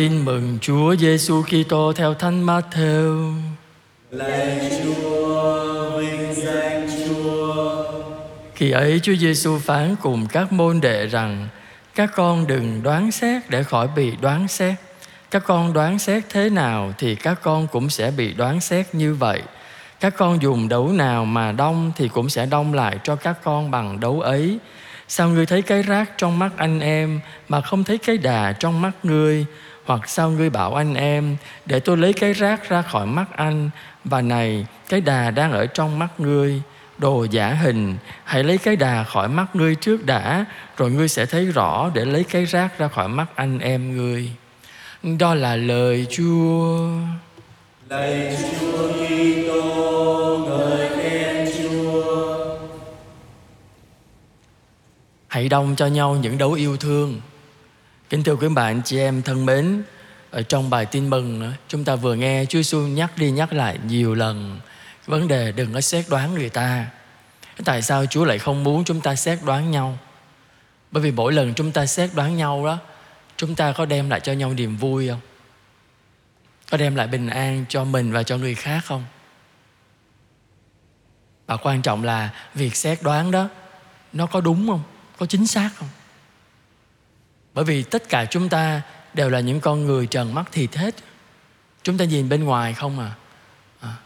Tin mừng Chúa Giêsu Kitô theo Thánh Matthew. Lạy Chúa, vinh danh Chúa. Khi ấy Chúa Giêsu phán cùng các môn đệ rằng: Các con đừng đoán xét để khỏi bị đoán xét. Các con đoán xét thế nào thì các con cũng sẽ bị đoán xét như vậy. Các con dùng đấu nào mà đông thì cũng sẽ đông lại cho các con bằng đấu ấy. Sao ngươi thấy cái rác trong mắt anh em mà không thấy cái đà trong mắt ngươi? Hoặc sao ngươi bảo anh em để tôi lấy cái rác ra khỏi mắt anh và này cái đà đang ở trong mắt ngươi. Đồ giả hình hãy lấy cái đà khỏi mắt ngươi trước đã rồi ngươi sẽ thấy rõ để lấy cái rác ra khỏi mắt anh em ngươi. Đó là lời chúa. Lạy Chúa Kitô, ngợi khen Chúa. hãy đông cho nhau những dấu yêu thương kính thưa quý bạn chị em thân mến, ở trong bài tin mừng chúng ta vừa nghe Chúa Giêsu nhắc đi nhắc lại nhiều lần vấn đề đừng có xét đoán người ta. Tại sao Chúa lại không muốn chúng ta xét đoán nhau? Bởi vì mỗi lần chúng ta xét đoán nhau đó, chúng ta có đem lại cho nhau niềm vui không? Có đem lại bình an cho mình và cho người khác không? Và quan trọng là việc xét đoán đó, nó có đúng không? Có chính xác không? Bởi vì tất cả chúng ta đều là những con người trần mắt thịt hết chúng ta nhìn bên ngoài không à, à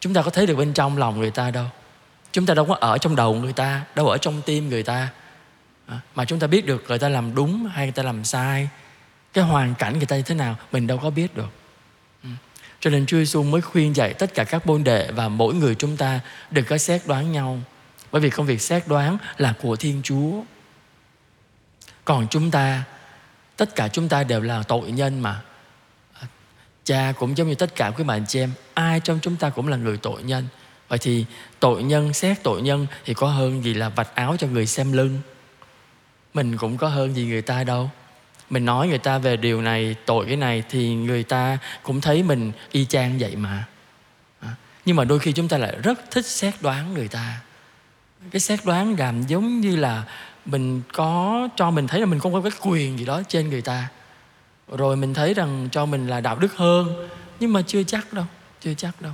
chúng ta có thấy được bên trong lòng người ta đâu. Chúng ta đâu có ở trong đầu người ta đâu ở trong tim người ta. À, mà chúng ta biết được người ta làm đúng hay người ta làm sai cái hoàn cảnh người ta như thế nào mình đâu có biết được. Ừ. cho nên Chúa Giêsu mới khuyên dạy tất cả các môn đệ và mỗi người chúng ta đừng có xét đoán nhau. Bởi vì công việc xét đoán là của Thiên Chúa. Còn chúng ta tất cả chúng ta đều là tội nhân mà. À, cha cũng giống như tất cả quý bạn chị em, ai trong chúng ta cũng là người tội nhân. Vậy thì tội nhân, xét tội nhân thì có hơn gì là vạch áo cho người xem lưng? Mình cũng có hơn gì người ta đâu. Mình nói người ta về điều này, tội cái này thì người ta cũng thấy mình y chang vậy mà. À, nhưng mà đôi khi chúng ta lại rất thích xét đoán người ta. Cái xét đoán làm giống như là mình có cho mình thấy là mình không có cái quyền gì đó trên người ta. Rồi mình thấy rằng cho mình là đạo đức hơn nhưng mà chưa chắc đâu chưa chắc đâu.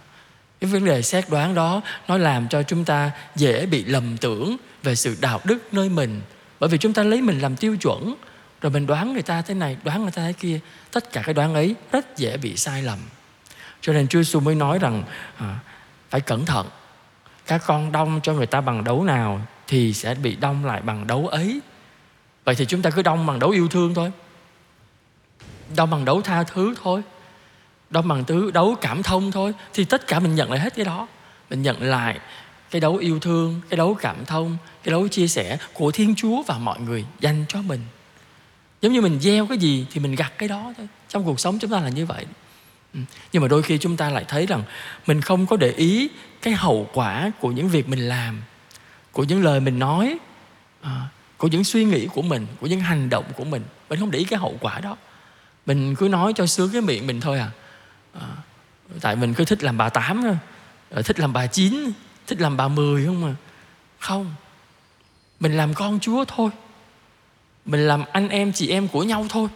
Cái vấn đề xét đoán đó nó làm cho chúng ta dễ bị lầm tưởng về sự đạo đức nơi mình. Bởi vì chúng ta lấy mình làm tiêu chuẩn rồi mình đoán người ta thế này đoán người ta thế kia tất cả cái đoán ấy rất dễ bị sai lầm. Cho nên Chúa Giêsu mới nói rằng à, phải cẩn thận. Các con đông cho người ta bằng đấu nào thì sẽ bị đông lại bằng đấu ấy. Vậy thì chúng ta cứ đông bằng đấu yêu thương thôi. Đông bằng đấu tha thứ thôi. Đông bằng tứ đấu cảm thông thôi. Thì tất cả mình nhận lại hết cái đó. Mình nhận lại cái đấu yêu thương, cái đấu cảm thông, cái đấu chia sẻ của thiên chúa và mọi người dành cho mình. Giống như mình gieo cái gì thì mình gặt cái đó thôi. Trong cuộc sống chúng ta là như vậy. Ừ. Nhưng mà đôi khi chúng ta lại thấy rằng mình không có để ý cái hậu quả của những việc mình làm của những lời mình nói à, của những suy nghĩ của mình của những hành động của mình. Mình không để ý cái hậu quả đó. Mình cứ nói cho sướng cái miệng mình thôi à, à tại mình cứ thích làm bà tám thôi. À, thích làm bà chín thích làm bà mười không mà. Không. Mình làm con chúa thôi. Mình làm anh em chị em của nhau thôi.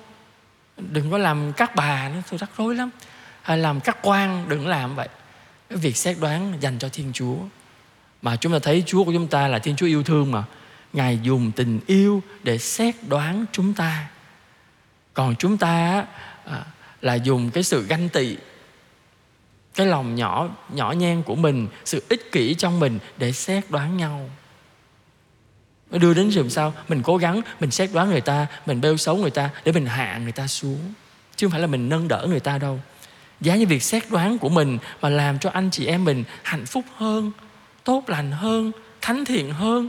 Đừng có làm các bà nó tôi rắc rối lắm. Hay làm các quan đừng làm vậy. Cái việc xét đoán dành cho thiên chúa mà chúng ta thấy chúa của chúng ta là thiên chúa yêu thương mà. Ngài dùng tình yêu để xét đoán chúng ta. Còn chúng ta à, là dùng cái sự ganh tị cái lòng nhỏ nhỏ nhen của mình sự ích kỷ trong mình để xét đoán nhau. Nó đưa đến làm sao? Mình cố gắng mình xét đoán người ta mình bêu xấu người ta để mình hạ người ta xuống. Chứ không phải là mình nâng đỡ người ta đâu. Giá như việc xét đoán của mình mà làm cho anh chị em mình hạnh phúc hơn tốt lành hơn thánh thiện hơn.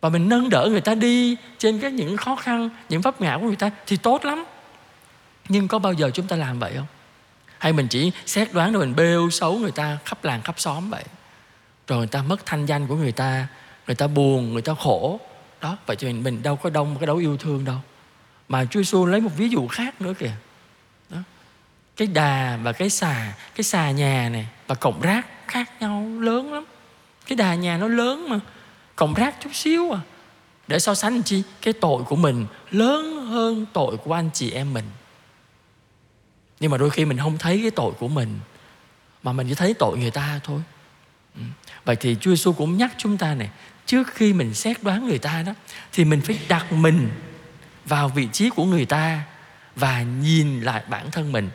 Và mình nâng đỡ người ta đi trên các những khó khăn những vấp ngã của người ta thì tốt lắm. Nhưng có bao giờ chúng ta làm vậy không? Hay mình chỉ xét đoán rồi mình bêu xấu người ta khắp làng khắp xóm vậy? Rồi người ta mất thanh danh của người ta người ta buồn người ta khổ. Đó vậy thì mình, mình đâu có đông cái đấu yêu thương đâu. Mà Chúa Giêsu lấy một ví dụ khác nữa kìa. Đó. cái đà và cái xà cái xà nhà này và cọng rác khác nhau, lớn lắm. Cái đà nhà nó lớn mà. Còn rác chút xíu à. Để so sánh chi? Cái tội của mình lớn hơn tội của anh chị em mình. Nhưng mà đôi khi mình không thấy cái tội của mình, mà mình chỉ thấy tội người ta thôi. Ừ. Vậy thì Chúa Giêsu cũng nhắc chúng ta này, trước khi mình xét đoán người ta đó, thì mình phải đặt mình vào vị trí của người ta và nhìn lại bản thân mình.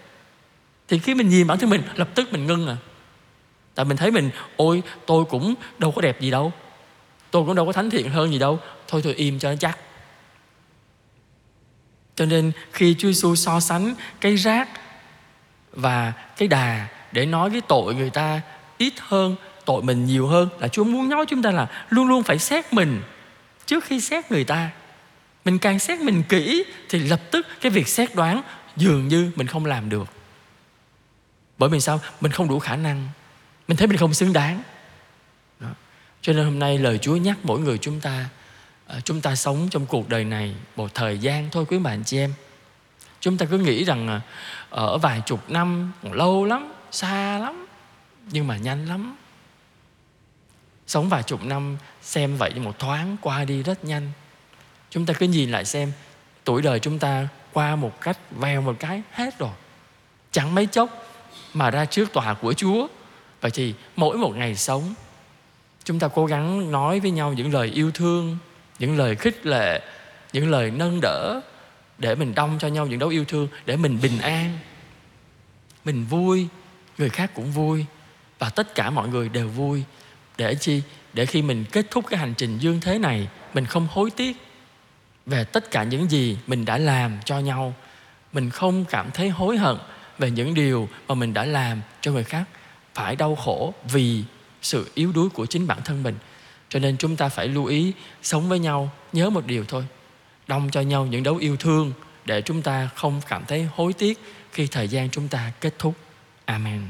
Thì khi mình nhìn bản thân mình, lập tức mình ngưng à tại mình thấy mình, ôi, tôi cũng đâu có đẹp gì đâu. Tôi cũng đâu có thánh thiện hơn gì đâu. Thôi thôi im cho nó chắc. Cho nên khi Chúa Giêsu so sánh cái rác và cái đà để nói cái tội người ta ít hơn, tội mình nhiều hơn, là Chúa muốn nói chúng ta là luôn luôn phải xét mình trước khi xét người ta. Mình càng xét mình kỹ thì lập tức cái việc xét đoán dường như mình không làm được. Bởi vì sao? Mình không đủ khả năng mình thấy mình không xứng đáng. Đó. cho nên hôm nay lời chúa nhắc mỗi người chúng ta ờ, chúng ta sống trong cuộc đời này một thời gian thôi, quý bạn chị em. Chúng ta cứ nghĩ rằng ờ, ờ, ở vài chục năm, còn lâu lắm, xa lắm, nhưng mà nhanh lắm. Sống vài chục năm, xem vậy một thoáng qua đi rất nhanh. Chúng ta cứ nhìn lại xem, tuổi đời chúng ta qua một cách vèo một cái hết rồi. Chẳng mấy chốc mà ra trước tòa của chúa vậy thì mỗi một ngày sống, chúng ta cố gắng nói với nhau những lời yêu thương, những lời khích lệ, những lời nâng đỡ để mình đong cho nhau những đấu yêu thương, để mình bình an, mình vui, người khác cũng vui, và tất cả mọi người đều vui. Để chi? Để khi mình kết thúc cái hành trình dương thế này, mình không hối tiếc về tất cả những gì mình đã làm cho nhau. Mình không cảm thấy hối hận về những điều mà mình đã làm cho người khác phải đau khổ vì sự yếu đuối của chính bản thân mình. Cho nên chúng ta phải lưu ý sống với nhau, nhớ một điều thôi. Đong cho nhau những đấu yêu thương để chúng ta không cảm thấy hối tiếc khi thời gian chúng ta kết thúc. Amen.